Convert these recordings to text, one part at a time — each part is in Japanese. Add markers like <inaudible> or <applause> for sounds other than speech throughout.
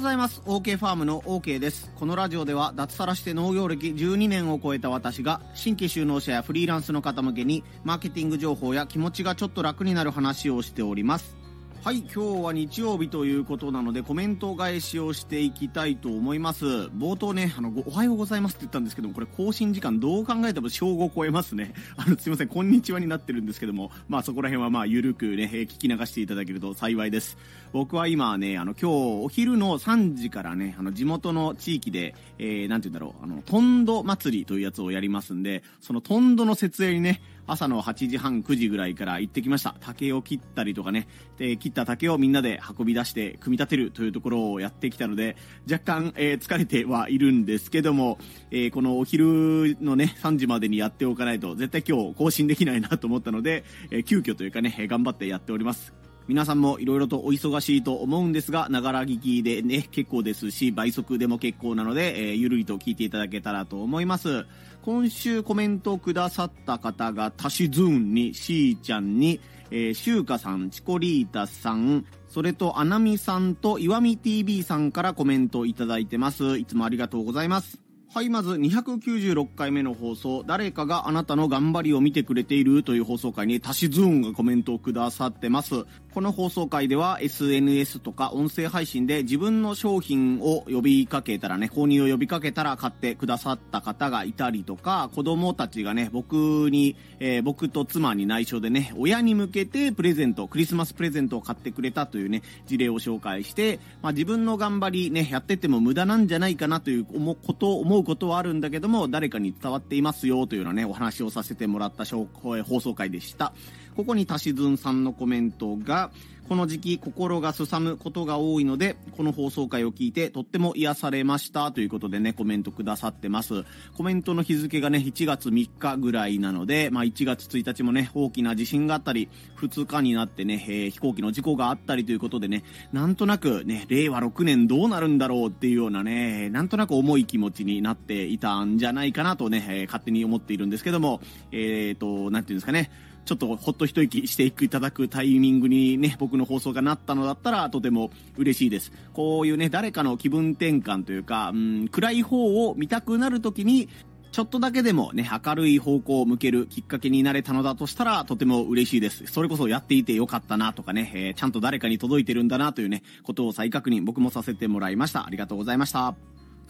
ございます。OK ファームの OK です。このラジオでは脱サラして農業歴12年を超えた私が新規就農者やフリーランスの方向けにマーケティング情報や気持ちがちょっと楽になる話をしております。はい今日は日曜日ということなのでコメント返しをしていきたいと思います。冒頭ねあのおはようございますって言ったんですけどもこれ更新時間どう考えても正午超えますね。<laughs> あのすいませんこんにちはになってるんですけどもまあそこら辺はまあゆるくね聞き流していただけると幸いです。僕は今ねあの今日お昼の3時からねあの地元の地域で、えー、なんて言うんだろうあのトンド祭りというやつをやりますんでそのトンドの設営にね朝の8時半9時ぐらいから行ってきました。竹を切ったりとかね。で切った竹をみんなで運び出して組み立てるというところをやってきたので若干、えー、疲れてはいるんですけども、えー、このお昼のね3時までにやっておかないと絶対今日更新できないなと思ったので、えー、急遽というかね頑張ってやっております。皆さんもいろいろとお忙しいと思うんですが、ながら聞きでね、結構ですし、倍速でも結構なので、えー、ゆるりと聞いていただけたらと思います。今週コメントくださった方が、タシズーンに、しーちゃんに、えー、シューカさん、チコリータさん、それと、アナミさんと、岩見 TV さんからコメントいただいてます。いつもありがとうございます。はい、まず296回目の放送、誰かがあなたの頑張りを見てくれているという放送回にタシズーンがコメントをくださってます。この放送回では SNS とか音声配信で自分の商品を呼びかけたらね、購入を呼びかけたら買ってくださった方がいたりとか、子供たちがね、僕に、えー、僕と妻に内緒でね、親に向けてプレゼント、クリスマスプレゼントを買ってくれたというね、事例を紹介して、まあ自分の頑張りね、やってても無駄なんじゃないかなという思うこと思うことはあるんだけども、誰かに伝わっていますよというようなね、お話をさせてもらった放送回でした。ここにたしずんさんのコメントが、この時期心がすさむことが多いので、この放送回を聞いてとっても癒されましたということでね、コメントくださってます。コメントの日付がね、1月3日ぐらいなので、まあ1月1日もね、大きな地震があったり、2日になってね、えー、飛行機の事故があったりということでね、なんとなくね、令和6年どうなるんだろうっていうようなね、なんとなく重い気持ちになっていたんじゃないかなとね、えー、勝手に思っているんですけども、え、ー、と、なんていうんですかね、ちょっとほっと一息していただくタイミングにね、僕の放送がなったのだったらとても嬉しいです。こういうね、誰かの気分転換というか、うん、暗い方を見たくなるときに、ちょっとだけでもね、明るい方向を向けるきっかけになれたのだとしたら、とても嬉しいです。それこそやっていてよかったなとかね、えー、ちゃんと誰かに届いてるんだなというね、ことを再確認僕もさせてもらいました。ありがとうございました。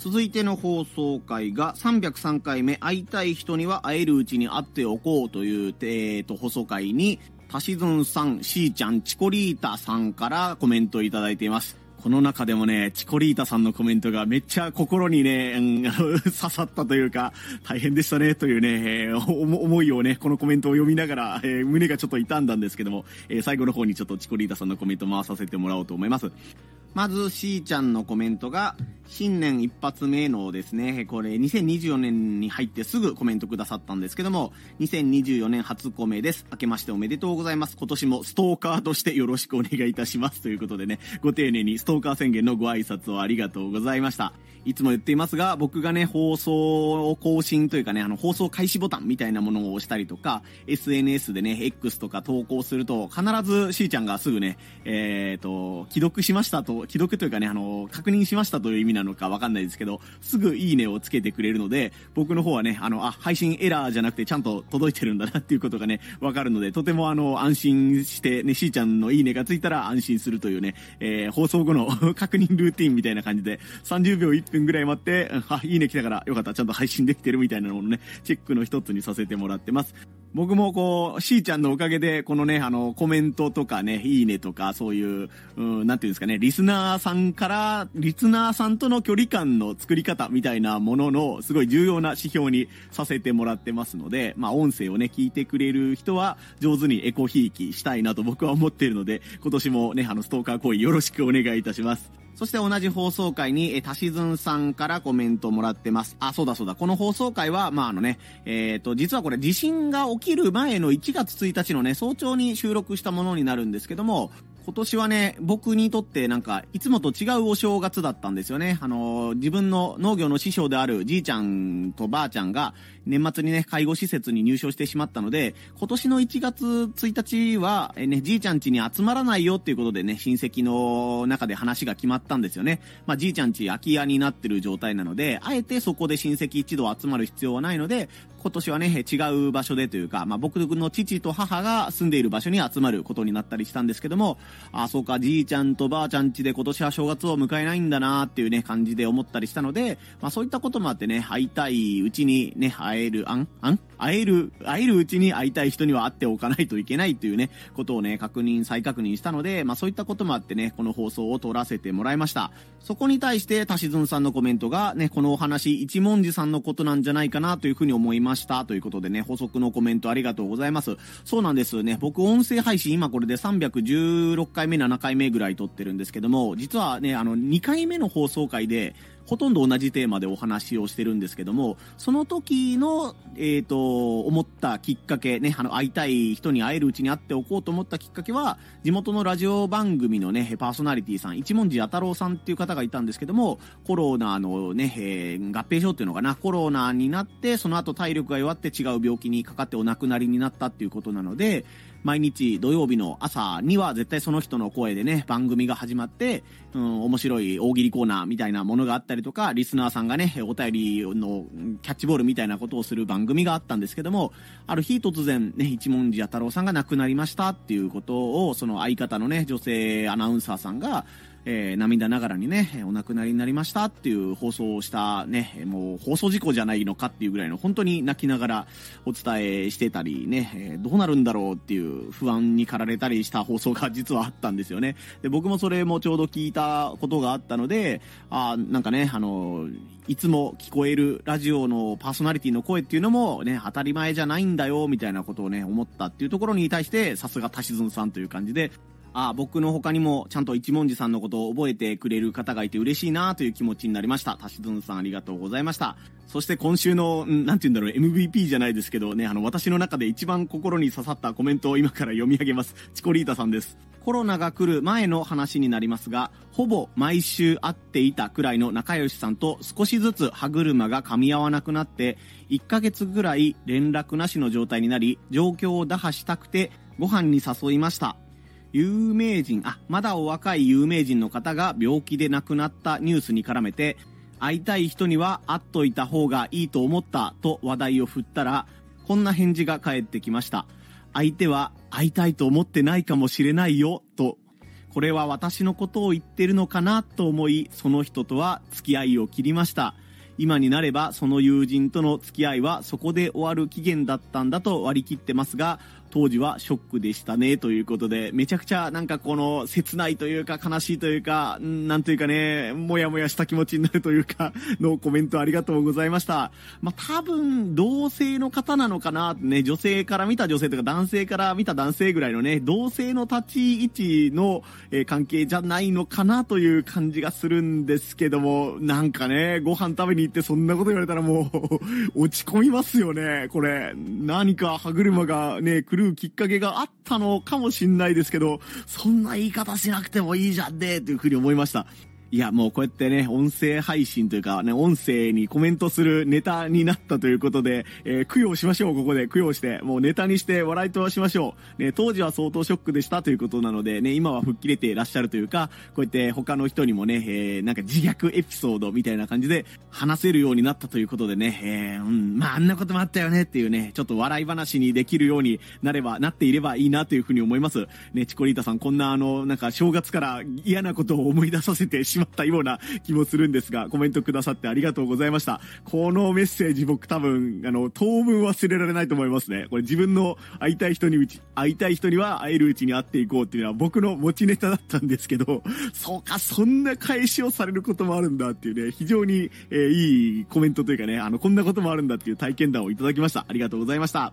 続いての放送回が303回目会いたい人には会えるうちに会っておこうという、えー、と放送回にタシズンさん、しーちゃん、チコリータさんからコメントをいただいています。この中でもね、チコリータさんのコメントがめっちゃ心にね、うん、<laughs> 刺さったというか、大変でしたね、というね、えー、思いをね、このコメントを読みながら、えー、胸がちょっと痛んだんですけども、えー、最後の方にちょっとチコリータさんのコメント回させてもらおうと思います。まず、しーちゃんのコメントが、新年一発目のですね、これ2024年に入ってすぐコメントくださったんですけども、2024年初コメです。明けましておめでとうございます。今年もストーカーとしてよろしくお願いいたします。ということでね、ご丁寧にストーカー宣言のご挨拶をありがとうございました。いつも言っていますが、僕がね、放送を更新というかね、あの、放送開始ボタンみたいなものを押したりとか、SNS でね、X とか投稿すると、必ずしーちゃんがすぐね、えっ、ー、と、既読しましたと、既読というかね、あの、確認しましたという意味なのかわかんないですけど、すぐいいねをつけてくれるので、僕の方はね、あの、あ、配信エラーじゃなくてちゃんと届いてるんだなっていうことがね、わかるので、とてもあの、安心してね、しーちゃんのいいねがついたら安心するというね、えー、放送後の <laughs> 確認ルーティンみたいな感じで、30秒1分ぐらい待って、あ、いいね来たからよかった、ちゃんと配信できてるみたいなのをね、チェックの一つにさせてもらってます。僕もこう、しーちゃんのおかげで、このね、あの、コメントとかね、いいねとか、そういう、うん、なんていうんですかね、リスナーさんから、リスナーさんとの距離感の作り方みたいなものの、すごい重要な指標にさせてもらってますので、まあ、音声をね、聞いてくれる人は、上手にエコひいきしたいなと僕は思っているので、今年もね、あの、ストーカー行為よろしくお願いいたします。そして同じ放送回に、え、たしずんさんからコメントもらってます。あ、そうだそうだ。この放送回は、まあ、あのね、えっ、ー、と、実はこれ地震が起きる前の1月1日のね、早朝に収録したものになるんですけども、今年はね、僕にとってなんか、いつもと違うお正月だったんですよね。あの、自分の農業の師匠であるじいちゃんとばあちゃんが、年末にね、介護施設に入所してしまったので、今年の1月1日は、えね、じいちゃん家に集まらないよっていうことでね、親戚の中で話が決まったんですよね。まあ、じいちゃん家空き家になってる状態なので、あえてそこで親戚一同集まる必要はないので、今年はね、違う場所でというか、まあ、僕の父と母が住んでいる場所に集まることになったりしたんですけども、あ、そうか、じいちゃんとばあちゃん家で今年は正月を迎えないんだなっていうね、感じで思ったりしたので、まあ、そういったこともあってね、会いたいうちにね、会える、あんあん会える、会えるうちに会いたい人には会っておかないといけないというね、ことをね、確認、再確認したので、まあ、そういったこともあってね、この放送を撮らせてもらいました。そこに対して、たしずんさんのコメントが、ね、このお話、一文字さんのことなんじゃないかなというふうに思いましたということでね、補足のコメントありがとうございます。そうなんですね。僕、音声配信、今これで316回目、7回目ぐらい撮ってるんですけども、実はね、あの、2回目の放送回で、ほとんど同じテーマでお話をしてるんですけども、その時の、えっ、ー、と、思ったきっかけ、ね、あの、会いたい人に会えるうちに会っておこうと思ったきっかけは、地元のラジオ番組のね、パーソナリティさん、一文字弥太郎さんっていう方がいたんですけども、コロナのね、えー、合併症っていうのかな、コロナになって、その後体力が弱って違う病気にかかってお亡くなりになったっていうことなので、毎日土曜日の朝には絶対その人の声でね、番組が始まって、うん、面白い大喜利コーナーみたいなものがあったりとか、リスナーさんがね、お便りのキャッチボールみたいなことをする番組があったんですけども、ある日突然ね、一文字弥太郎さんが亡くなりましたっていうことを、その相方のね、女性アナウンサーさんが、えー、涙ながらにね、お亡くなりになりましたっていう放送をしたね、もう放送事故じゃないのかっていうぐらいの本当に泣きながらお伝えしてたりね、え、どうなるんだろうっていう不安に駆られたりした放送が実はあったんですよね。で、僕もそれもちょうど聞いたことがあったので、あなんかね、あの、いつも聞こえるラジオのパーソナリティの声っていうのもね、当たり前じゃないんだよ、みたいなことをね、思ったっていうところに対して、さすがたしずんさんという感じで、あ僕の他にもちゃんと一文字さんのことを覚えてくれる方がいて嬉しいなという気持ちになりました。たしずんさんありがとうございました。そして今週の、なんて言うんだろう、MVP じゃないですけどね、あの、私の中で一番心に刺さったコメントを今から読み上げます。チコリータさんです。コロナが来る前の話になりますが、ほぼ毎週会っていたくらいの仲良しさんと少しずつ歯車が噛み合わなくなって、1ヶ月ぐらい連絡なしの状態になり、状況を打破したくてご飯に誘いました。有名人、あ、まだお若い有名人の方が病気で亡くなったニュースに絡めて、会いたい人には会っといた方がいいと思ったと話題を振ったら、こんな返事が返ってきました。相手は会いたいと思ってないかもしれないよ、と。これは私のことを言ってるのかなと思い、その人とは付き合いを切りました。今になればその友人との付き合いはそこで終わる期限だったんだと割り切ってますが、当時はショックでしたね、ということで、めちゃくちゃなんかこの切ないというか悲しいというか、なんというかね、もやもやした気持ちになるというか、のコメントありがとうございました。まあ、多分、同性の方なのかな、ね、女性から見た女性とか男性から見た男性ぐらいのね、同性の立ち位置の、え、関係じゃないのかなという感じがするんですけども、なんかね、ご飯食べに行ってそんなこと言われたらもう落ち込みますよね、これ。何か歯車がね、来るきっかけがあったのかもしんないですけど、そんな言い方しなくてもいいじゃんね、というふうに思いました。いや、もうこうやってね、音声配信というかね、音声にコメントするネタになったということで、えー、供養しましょう、ここで。供養して、もうネタにして笑いとしましょう。ね、当時は相当ショックでしたということなので、ね、今は吹っ切れていらっしゃるというか、こうやって他の人にもね、えー、なんか自虐エピソードみたいな感じで話せるようになったということでね、えー、うん、まああんなこともあったよねっていうね、ちょっと笑い話にできるようになれば、なっていればいいなというふうに思います。ね、チコリータさん、こんなあの、なんか正月から嫌なことを思い出させてしまったような気もするんですが、コメントくださってありがとうございました。このメッセージ僕多分、あの、当分忘れられないと思いますね。これ自分の会いたい人にうち、会いたい人には会えるうちに会っていこうっていうのは僕の持ちネタだったんですけど、そうか、そんな返しをされることもあるんだっていうね、非常に、えー、いいコメントというかね、あの、こんなこともあるんだっていう体験談をいただきました。ありがとうございました。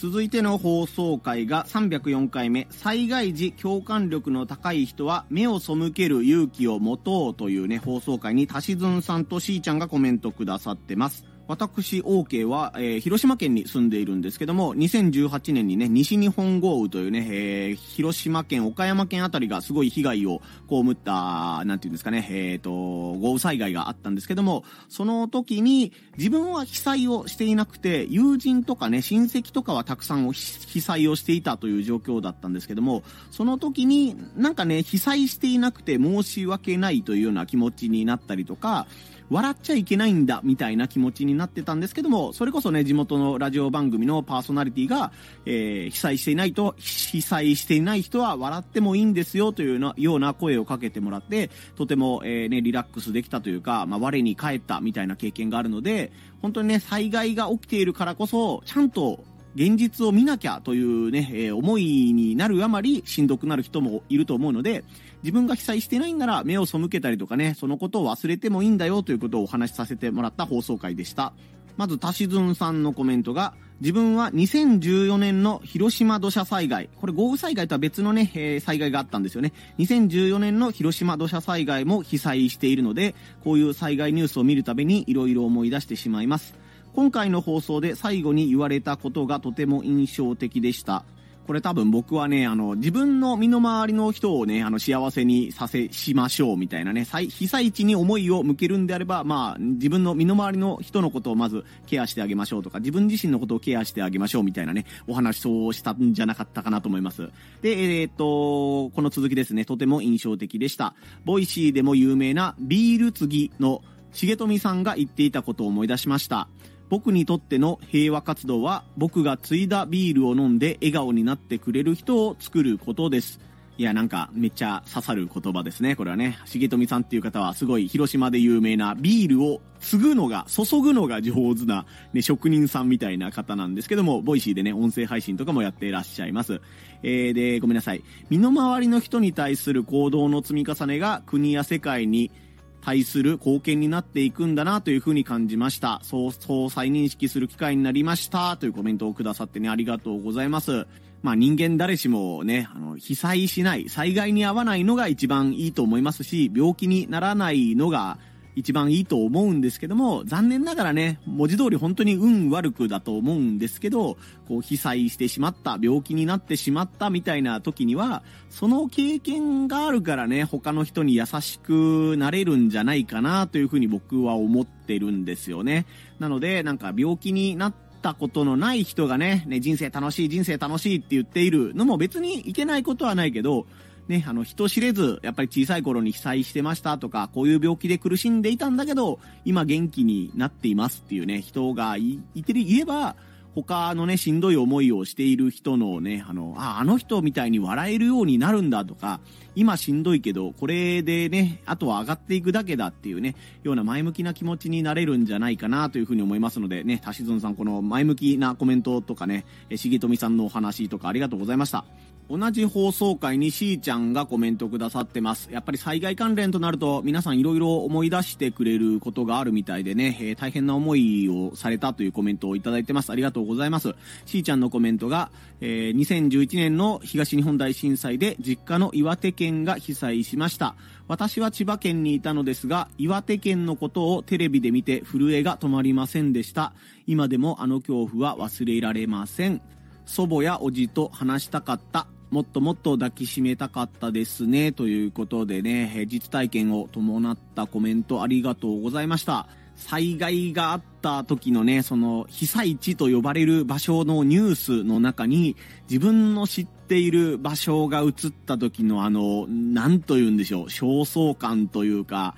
続いての放送回が304回目、災害時共感力の高い人は目を背ける勇気を持とうというね、放送回にたしずんさんとしーちゃんがコメントくださってます。私、OK は、えー、広島県に住んでいるんですけども、2018年にね、西日本豪雨というね、えー、広島県、岡山県あたりがすごい被害を被った、なんていうんですかね、えっ、ー、と、豪雨災害があったんですけども、その時に自分は被災をしていなくて、友人とかね、親戚とかはたくさん被災をしていたという状況だったんですけども、その時になんかね、被災していなくて申し訳ないというような気持ちになったりとか、笑っちゃいけないんだみたいな気持ちになってたんですけども、それこそね、地元のラジオ番組のパーソナリティが、えー、被災していないと、被災していない人は笑ってもいいんですよというようなような声をかけてもらって、とても、えー、ね、リラックスできたというか、まあ、我に返ったみたいな経験があるので、本当にね、災害が起きているからこそ、ちゃんと現実を見なきゃというね、えー、思いになるあまりしんどくなる人もいると思うので、自分が被災してないんなら目を背けたりとかね、そのことを忘れてもいいんだよということをお話しさせてもらった放送回でした。まず、たしずんさんのコメントが、自分は2014年の広島土砂災害、これ豪雨災害とは別のね、えー、災害があったんですよね。2014年の広島土砂災害も被災しているので、こういう災害ニュースを見るたびに色々思い出してしまいます。今回の放送で最後に言われたことがとても印象的でした。これ多分僕はね、あの、自分の身の回りの人をね、あの、幸せにさせ、しましょうみたいなね、被災地に思いを向けるんであれば、まあ、自分の身の回りの人のことをまずケアしてあげましょうとか、自分自身のことをケアしてあげましょうみたいなね、お話をしたんじゃなかったかなと思います。で、えー、っと、この続きですね、とても印象的でした。 Voicy でも有名なビール注ぎの重富さんが言っていたことを思い出しました。僕にとっての平和活動は僕が注いだビールを飲んで笑顔になってくれる人を作ることです。いや、なんかめっちゃ刺さる言葉ですね。これはね、重富さんっていう方はすごい広島で有名なビールを注ぐのが、注ぐのが上手な、ね、職人さんみたいな方なんですけども、 Voicy でね、音声配信とかもやっていらっしゃいます。えー、で、ごめんなさい。身の回りの人に対する行動の積み重ねが国や世界に対する貢献になっていくんだなというふうに感じました。そう、そう再認識する機会になりましたというコメントをくださってね、ありがとうございます。まあ人間誰しもね、あの、被災しない、災害に遭わないのが一番いいと思いますし、病気にならないのが一番いいと思うんですけども、残念ながらね、文字通り本当に運悪くだと思うんですけど、こう被災してしまった、病気になってしまったみたいな時には、その経験があるからね、他の人に優しくなれるんじゃないかなというふうに僕は思ってるんですよね。なので、なんか病気になったことのない人がね、ね、人生楽しい、人生楽しいって言っているのも別にいけないことはないけど、ね、あの、人知れず、やっぱり小さい頃に被災してましたとか、こういう病気で苦しんでいたんだけど、今元気になっていますっていうね、人がいてる、言えば、他のね、しんどい思いをしている人のね、あの、あ、あの人みたいに笑えるようになるんだとか、今しんどいけど、これでね、あとは上がっていくだけだっていうね、ような前向きな気持ちになれるんじゃないかなというふうに思いますのでね、たしずんさんこの前向きなコメントとかね、重富さんのお話とかありがとうございました。同じ放送回にしーちゃんがコメントくださってます。やっぱり災害関連となると皆さん色々思い出してくれることがあるみたいでね、えー、大変な思いをされたというコメントをいただいてます。ありがとうございます。しーちゃんのコメントが、えー、2011年の東日本大震災で実家の岩手県が被災しました。私は千葉県にいたのですが、岩手県のことをテレビで見て震えが止まりませんでした。今でもあの恐怖は忘れられません。祖母やおじと話したかった。もっともっと抱きしめたかったですね。ということでね、実体験を伴ったコメントありがとうございました。災害があった時のね、その被災地と呼ばれる場所のニュースの中に自分の知っている場所が映った時のあの、なんと言うんでしょう、焦燥感というか、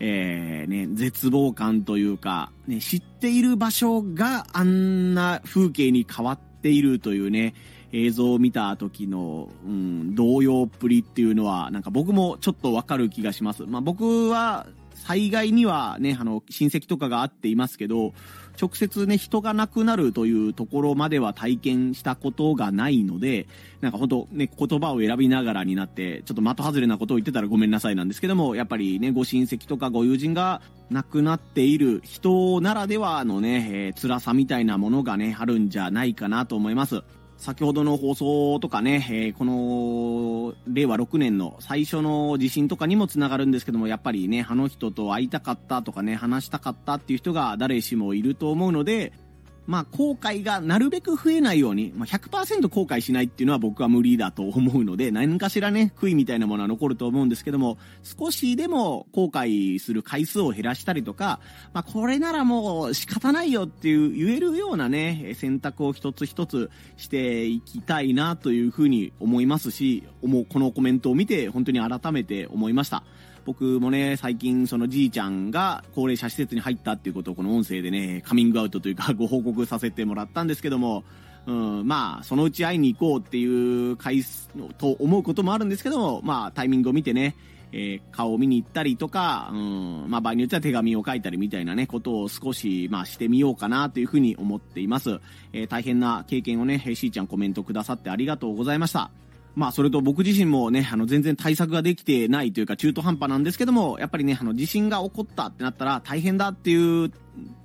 えー、ね、絶望感というか、ね、知っている場所があんな風景に変わっているというね、映像を見た時の、うん、動揺っぷりっていうのは、なんか僕もちょっとわかる気がします。まあ僕は災害にはね、あの、親戚とかがあっていますけど、直接ね、人が亡くなるというところまでは体験したことがないので、なんか本当ね、言葉を選びながらになって、ちょっと的外れなことを言ってたらごめんなさいなんですけども、やっぱりね、ご親戚とかご友人が亡くなっている人ならではのね、えー、辛さみたいなものがね、あるんじゃないかなと思います。先ほどの放送とかね、えー、この令和6年の最初の地震とかにもつながるんですけども、やっぱりね、あの人と会いたかったとかね、話したかったっていう人が誰しもいると思うので、まあ、後悔がなるべく増えないように、まあ、100%後悔しないっていうのは僕は無理だと思うので、何かしらね、悔いみたいなものは残ると思うんですけども、少しでも後悔する回数を減らしたりとか、まあ、これならもう仕方ないよっていう言えるようなね、選択を一つ一つしていきたいなというふうに思いますし、思う、このコメントを見て本当に改めて思いました。僕もね、最近そのじいちゃんが高齢者施設に入ったっていうことをこの音声でね、カミングアウトというか <laughs> ご報告させてもらったんですけども、うん、まあ、そのうち会いに行こうっていう回数と思うこともあるんですけども、まあ、タイミングを見てね、えー、顔を見に行ったりとか、うん、まあ場合によっては手紙を書いたりみたいなね、ことを少し、まあしてみようかなというふうに思っています。えー、大変な経験をね、しーちゃんコメントくださってありがとうございました。まあ、それと僕自身もね、あの、全然対策ができてないというか、中途半端なんですけども、やっぱりね、あの、地震が起こったってなったら大変だっていう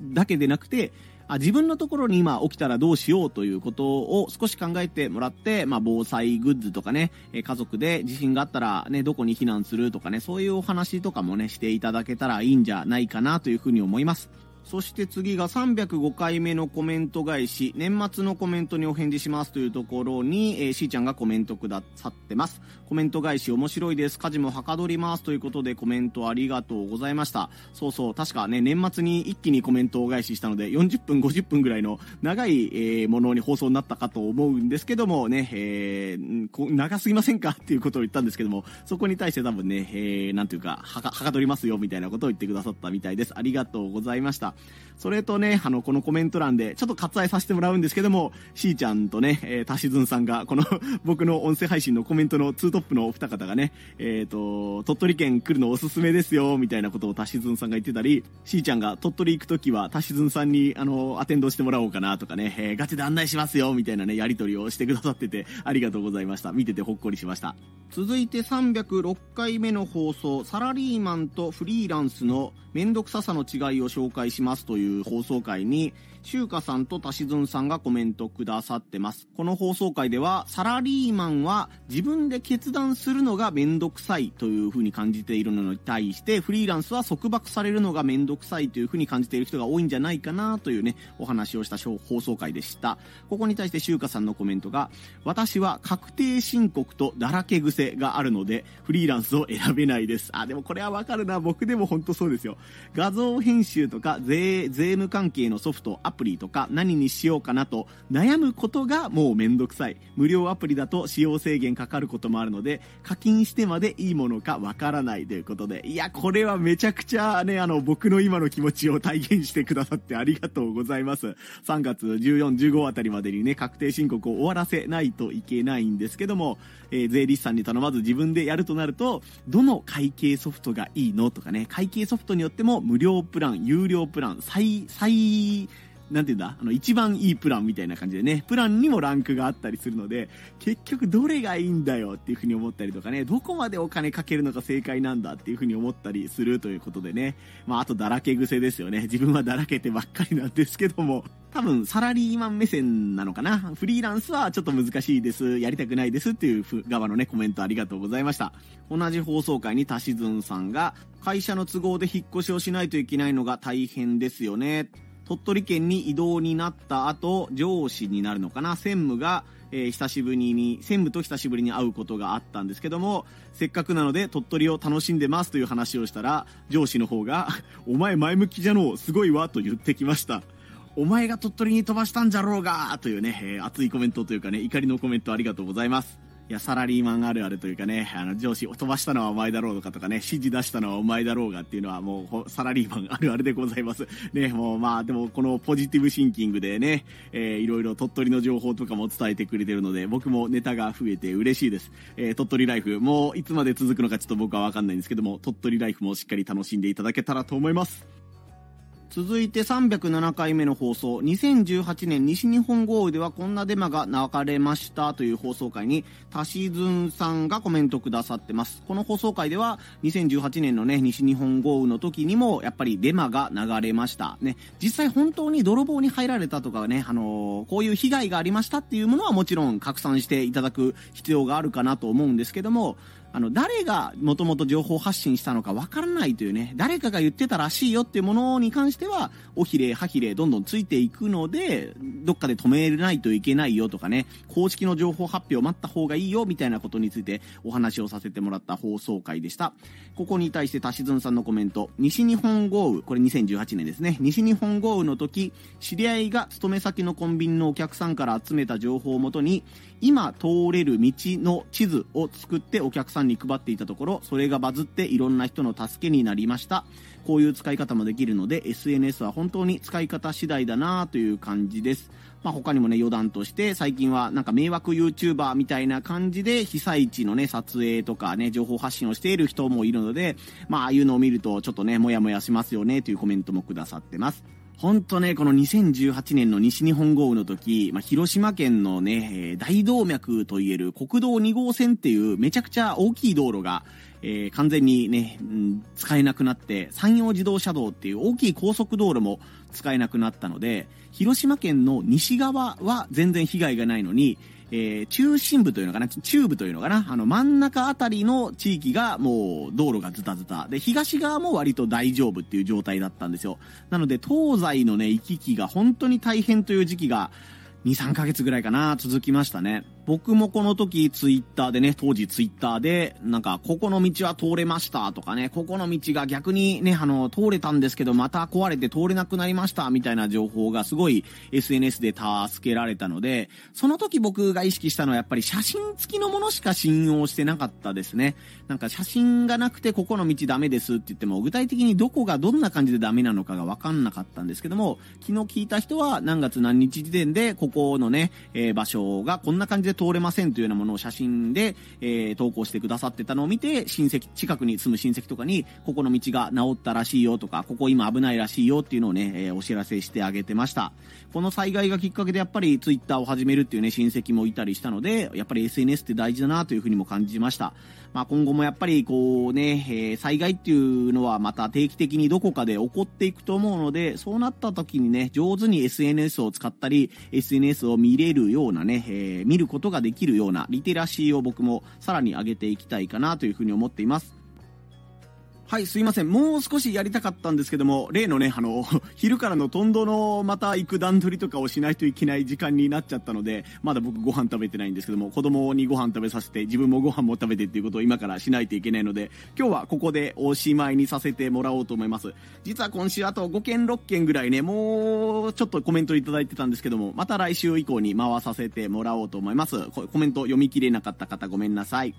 だけでなくて、あ自分のところに今起きたらどうしようということを少し考えてもらって、まあ、防災グッズとかね、家族で地震があったらね、どこに避難するとかね、そういうお話とかもね、していただけたらいいんじゃないかなというふうに思います。そして次が305回目のコメント返し、年末のコメントにお返事しますというところに、えー、しーちゃんがコメントくださってます。コメント返し面白いです。家事もはかどりますということでコメントありがとうございました。そうそう、確かね、年末に一気にコメントを返ししたので、40分、50分ぐらいの長い、えー、ものに放送になったかと思うんですけどもね、えー、長すぎませんか？っていうことを言ったんですけども、そこに対して多分ね、えー、なんていうか、はか、はかどりますよみたいなことを言ってくださったみたいです。ありがとうございました。それとね、あの、このコメント欄で、ちょっと割愛させてもらうんですけども、しーちゃんとね、えー、たしずんさんが、この僕の音声配信のコメントのツートップのお二方がね、え、ー、と、鳥取県来るのおすすめですよ、みたいなことをたしずんさんが言ってたり、しーちゃんが鳥取行くときは、たしずんさんに、あの、アテンドしてもらおうかなとかね、えー、ガチで案内しますよ、みたいなね、やりとりをしてくださってて、ありがとうございました。見ててほっこりしました。続いて306回目の放送、サラリーマンとフリーランスのめんどくささの違いを紹介しますという放送回に、しゅうかさんとたしずんさんがコメントくださってます。この放送回では、サラリーマンは自分で決断するのがめんどくさいというふうに感じているのに対して、フリーランスは束縛されるのがめんどくさいというふうに感じている人が多いんじゃないかなというね、お話をした放送回でした。ここに対してしゅうかさんのコメントが、私は確定申告とだらけ癖があるので、フリーランスを選べないです。あ、でもこれはわかるな。僕でも本当そうですよ。画像編集とか税、税務関係のソフト、プリとか何にしようかなと悩むことがもうめんどくさい。無料アプリだと使用制限かかることもあるので、課金してまでいいものかわからないということで、いや、これはめちゃくちゃね、あの、僕の今の気持ちを体現してくださってありがとうございます。3月14、15あたりまでにね、確定申告を終わらせないといけないんですけども、え、税理士さんに頼まず自分でやるとなると、どの会計ソフトがいいのとかね、会計ソフトによっても無料プラン、有料プラン、最、最、なんていうんだあの、一番いいプランみたいな感じでね、プランにもランクがあったりするので、結局どれがいいんだよっていうふうに思ったりとかね、どこまでお金かけるのが正解なんだっていうふうに思ったりするということでね、まあ、あとだらけ癖ですよね。自分はだらけてばっかりなんですけども、多分サラリーマン目線なのかな。フリーランスはちょっと難しいです。やりたくないですっていう側のね、コメントありがとうございました。同じ放送回にたしずんさんが、会社の都合で引っ越しをしないといけないのが大変ですよね。鳥取県に移動になった後、上司になるのかな、専務が、えー、久しぶりに、専務と久しぶりに会うことがあったんですけども、せっかくなので鳥取を楽しんでますという話をしたら、上司の方が、<laughs> お前前向きじゃのう、すごいわ、と言ってきました。お前が鳥取に飛ばしたんじゃろうがというね、えー、熱いコメントというかね、怒りのコメントありがとうございます。いや、サラリーマンあるあるというかね、あの、上司を飛ばしたのはお前だろうとかとかね、指示出したのはお前だろうがっていうのはもう、サラリーマンあるあるでございます。ね、もうまあ、でもこのポジティブシンキングでね、えー、いろいろ鳥取の情報とかも伝えてくれてるので、僕もネタが増えて嬉しいです。えー、鳥取ライフ、もういつまで続くのかちょっと僕はわかんないんですけども、鳥取ライフもしっかり楽しんでいただけたらと思います。続いて307回目の放送、2018年西日本豪雨ではこんなデマが流れましたという放送回に、たしずんさんがコメントくださってます。この放送回では、2018年のね、西日本豪雨の時にも、やっぱりデマが流れました。ね、実際本当に泥棒に入られたとかね、あのー、こういう被害がありましたっていうものはもちろん拡散していただく必要があるかなと思うんですけども、あの、誰がもともと情報発信したのかわからないというね、誰かが言ってたらしいよっていうものに関しては、おひれ、はひれ、どんどんついていくので、どっかで止めないといけないよとかね、公式の情報発表を待った方がいいよみたいなことについてお話をさせてもらった放送回でした。ここに対してたしずんさんのコメント、西日本豪雨、これ2018年ですね、西日本豪雨の時、知り合いが勤め先のコンビニのお客さんから集めた情報をもとに、今通れる道の地図を作ってお客さんに配っていたところ、それがバズっていろんな人の助けになりました。こういう使い方もできるので、SNS は本当に使い方次第だなという感じです。まあ、他にもね、余談として、最近はなんか迷惑 YouTuber みたいな感じで、被災地のね、撮影とかね、情報発信をしている人もいるので、まあ、ああいうのを見ると、ちょっとね、もやもやしますよね、というコメントもくださってます。ほんとね、この2018年の西日本豪雨の時、まあ、広島県のね、大動脈といえる国道2号線っていうめちゃくちゃ大きい道路が、えー、完全にね、うん、使えなくなって、山陽自動車道っていう大きい高速道路も使えなくなったので、広島県の西側は全然被害がないのに、えー、中心部というのかな、中部というのかな、あの真ん中あたりの地域がもう道路がズタズタ。で、東側も割と大丈夫っていう状態だったんですよ。なので、東西のね、行き来が本当に大変という時期が、2、3ヶ月ぐらいかな、続きましたね。僕もこの時ツイッターでね、当時ツイッターで、なんか、ここの道は通れましたとかね、ここの道が逆にね、あの、通れたんですけど、また壊れて通れなくなりましたみたいな情報がすごい SNS で助けられたので、その時僕が意識したのはやっぱり写真付きのものしか信用してなかったですね。なんか写真がなくてここの道ダメですって言っても、具体的にどこがどんな感じでダメなのかがわかんなかったんですけども、昨日聞いた人は何月何日時点でここのね、えー、場所がこんな感じで通れませんというようなものを写真で、えー、投稿してくださってたのを見て、親戚、近くに住む親戚とかに、ここの道が治ったらしいよとか、ここ今危ないらしいよっていうのをね、えー、お知らせしてあげてました。この災害がきっかけでやっぱりツイッターを始めるっていうね、親戚もいたりしたので、やっぱり SNS って大事だなというふうにも感じました。まあ、今後もやっぱりこうね、えー、災害っていうのはまた定期的にどこかで起こっていくと思うので、そうなった時にね、上手に SNS を使ったり、SNS SNS を見れるようなね、えー、見ることができるようなリテラシーを僕もさらに上げていきたいかなというふうに思っています。はい、すいません。もう少しやりたかったんですけども、例のね、あの、<laughs> 昼からのトンドのまた行く段取りとかをしないといけない時間になっちゃったので、まだ僕ご飯食べてないんですけども、子供にご飯食べさせて、自分もご飯も食べてっていうことを今からしないといけないので、今日はここでおしまいにさせてもらおうと思います。実は今週あと5件6件ぐらいね、もうちょっとコメントいただいてたんですけども、また来週以降に回させてもらおうと思います。コメント読み切れなかった方ごめんなさい。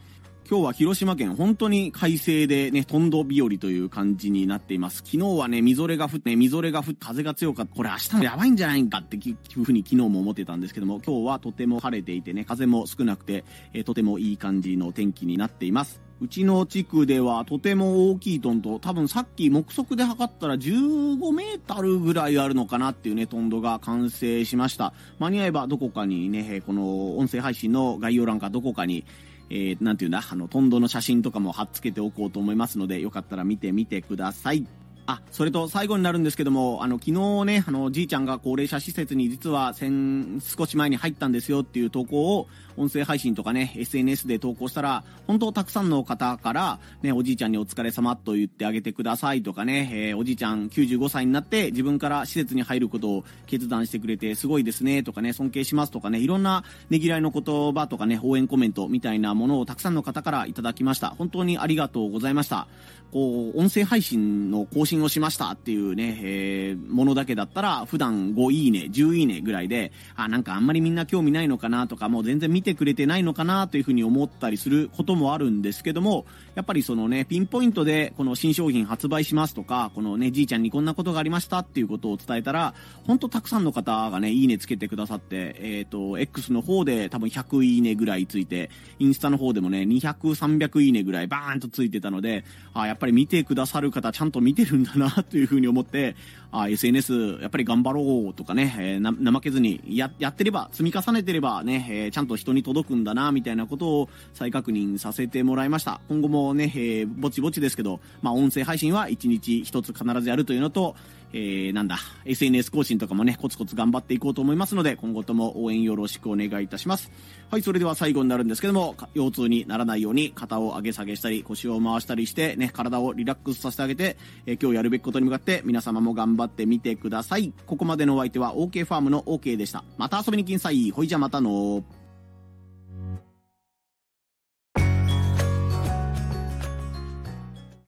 今日は広島県本当に快晴でね、トンド日和という感じになっています。昨日はね、みぞれが降って、ねみぞれが降って、風が強かった。これ明日もやばいんじゃないんかっていうふうに昨日も思ってたんですけども、今日はとても晴れていてね、風も少なくて、えー、とてもいい感じの天気になっています。うちの地区ではとても大きいトント、多分さっき目測で測ったら15メートルぐらいあるのかなっていうね、トンドが完成しました。間に合えばどこかにね、この音声配信の概要欄かどこかに、えー、ていうんだ、あの、トンドの写真とかも貼っつけておこうと思いますので、よかったら見てみてください。あ、それと最後になるんですけども、あの、昨日ね、あの、じいちゃんが高齢者施設に実は先、少し前に入ったんですよっていう投稿を、音声配信とかね、SNS で投稿したら、本当たくさんの方から、ね、おじいちゃんにお疲れ様と言ってあげてくださいとかね、えー、おじいちゃん95歳になって自分から施設に入ることを決断してくれてすごいですねとかね、尊敬しますとかね、いろんなねぎらいの言葉とかね、応援コメントみたいなものをたくさんの方からいただきました。本当にありがとうございました。こう、音声配信の更新をしましたっていうね、えー、ものだけだったら、普段5いいね、10いいねぐらいで、あ、なんかあんまりみんな興味ないのかなとか、もう全然見てくれてないのかなというふうに思ったりすることもあるんですけども、やっぱりそのね、ピンポイントでこの新商品発売しますとか、このね、じいちゃんにこんなことがありましたっていうことを伝えたら、本当たくさんの方がね、いいねつけてくださって、えっ、ー、と、X の方で多分100いいねぐらいついて、インスタの方でもね、200、300いいねぐらいバーンとついてたので、あやっぱり見てくださる方ちゃんと見てるんだなというふうに思って、あ SNS やっぱり頑張ろうとかね、えー、怠けずにややってれば、積み重ねてればね、えー、ちゃんと人に届くんだな、みたいなことを再確認させてもらいました。今後ももね、えー、ぼちぼちですけど、まあ、音声配信は1日1つ必ずやるというのと、えー、なんだ、SNS 更新とかもね、コツコツ頑張っていこうと思いますので、今後とも応援よろしくお願いいたします。はい、それでは最後になるんですけども、腰痛にならないように肩を上げ下げしたり、腰を回したりして、ね、体をリラックスさせてあげて、えー、今日やるべきことに向かって皆様も頑張ってみてください。ここまでのお相手は OK ファームの OK でした。また遊びに来んさい。ほいじゃまたの